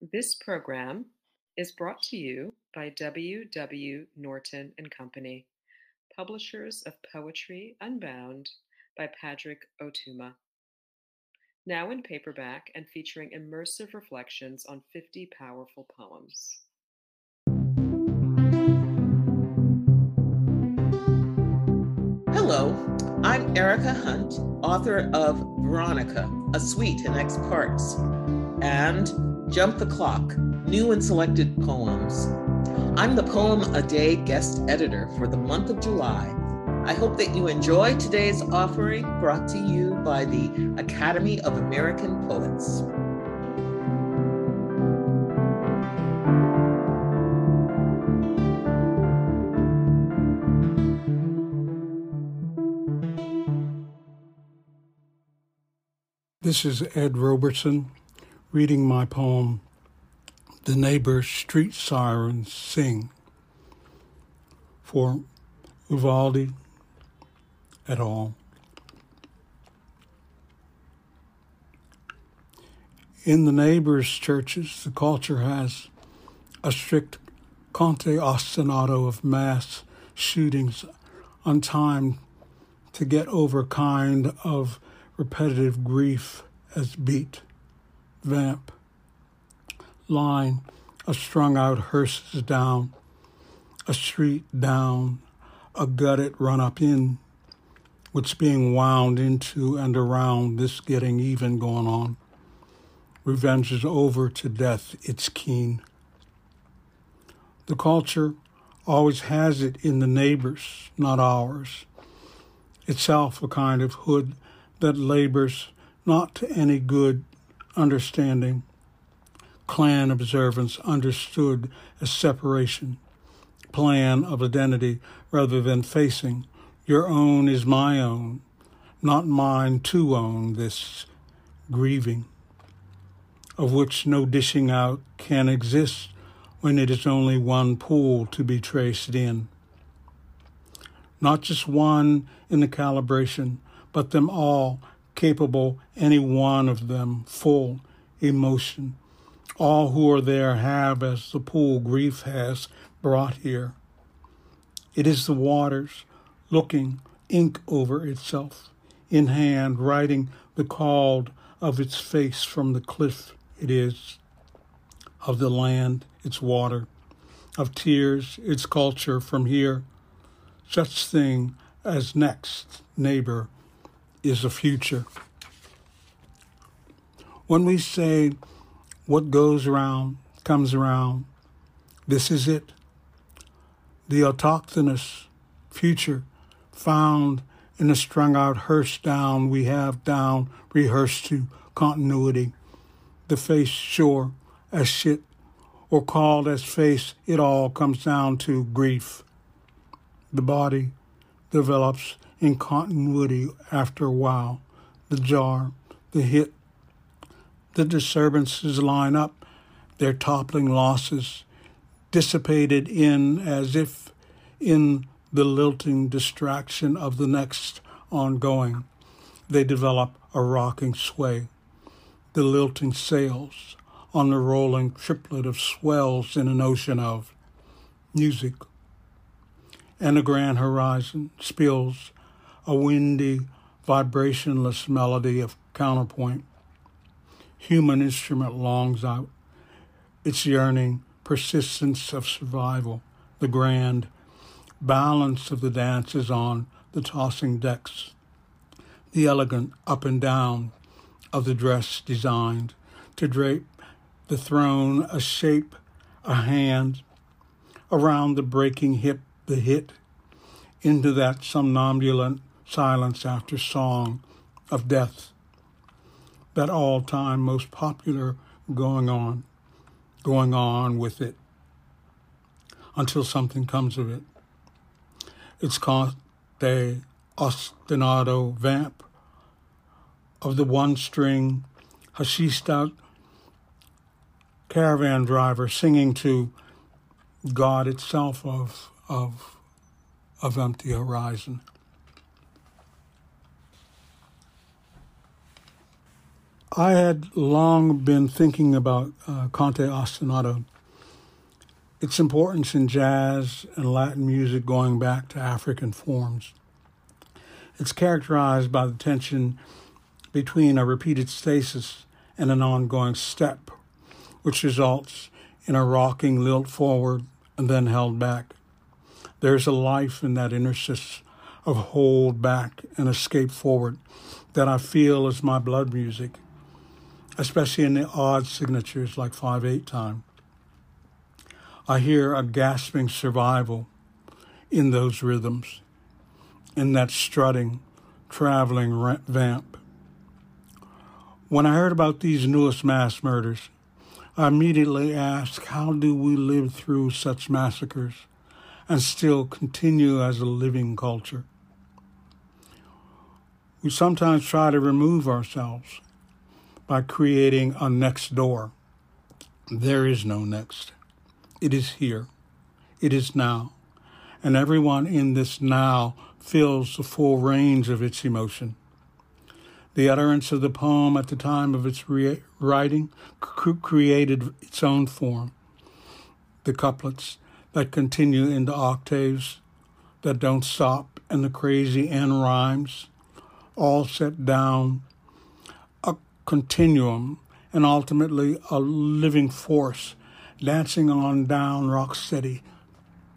This program is brought to you by W. W. Norton and Company, publishers of Poetry Unbound by Padraig Ó Tuama. Now in paperback and featuring immersive reflections on 50 powerful poems. Hello, I'm Erica Hunt, author of Veronica, A Suite in X Parts, and Jump the Clock, New and Selected Poems. I'm the Poem a Day guest editor for the month of July. I hope that you enjoy today's offering brought to you by the Academy of American Poets. This is Ed Roberson reading my poem, The Neighbor's Street Sirens Sing, for Uvalde et al. In the neighbors' churches, the culture has a strict canto ostinato of mass shootings on time to get over kind of repetitive grief as beat, vamp, line, a strung out hearses down, a street down, a gutted run up in, what's being wound into and around this getting even going on. Revenge is over to death, it's keen. The culture always has it in the neighbors, not ours. Itself a kind of hood that labors not to any good understanding. Clan observance understood as separation, plan of identity rather than facing. Your own is my own, not mine to own this grieving, of which no dishing out can exist when it is only one pool to be traced in. Not just one in the calibration, but them all capable, any one of them full emotion. All who are there have, as the pool grief has brought here. It is the waters looking ink over itself, in hand, writing the called of its face from the cliff it is, of the land, its water, of tears, its culture from here. Such thing as next neighbor is the future. When we say what goes around comes around, this is it. The autochthonous future found in the strung out hearse down we have down rehearsed to continuity. The face sure as shit or called as face, it all comes down to grief. The body develops in continuity after a while. The jar, the hit, the disturbances line up, their toppling losses, dissipated in as if in the lilting distraction of the next ongoing. They develop a rocking sway. The lilting sails on the rolling triplet of swells in an ocean of music. And a grand horizon spills a windy, vibrationless melody of counterpoint. Human instrument longs out, its yearning persistence of survival, the grand balance of the dances on the tossing decks, the elegant up and down of the dress designed to drape the throne, a shape, a hand, around the breaking hip, the hit, into that somnambulant silence after song of death, that all time most popular going on, going on with it until something comes of it. It's called the ostinato vamp of the one string hashish out caravan driver singing to God itself of, of, of empty horizon. I had long been thinking about uh, Canto ostinato, its importance in jazz and Latin music going back to African forms. It's characterized by the tension between a repeated stasis and an ongoing step, which results in a rocking lilt forward and then held back. There's a life in that interstice of hold back and escape forward that I feel is my blood music, especially in the odd signatures like 5 8 time. I hear a gasping survival in those rhythms, in that strutting, traveling vamp. When I heard about these newest mass murders, I immediately asked, how do we live through such massacres and still continue as a living culture? We sometimes try to remove ourselves by creating a next door. There is no next. It is here. It is now. And everyone in this now feels the full range of its emotion. The utterance of the poem at the time of its re- writing created its own form. The couplets that continue into octaves that don't stop, and the crazy end rhymes, all set down continuum and ultimately a living force dancing on down rock City,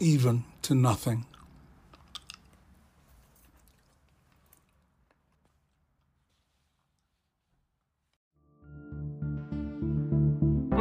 even to nothing.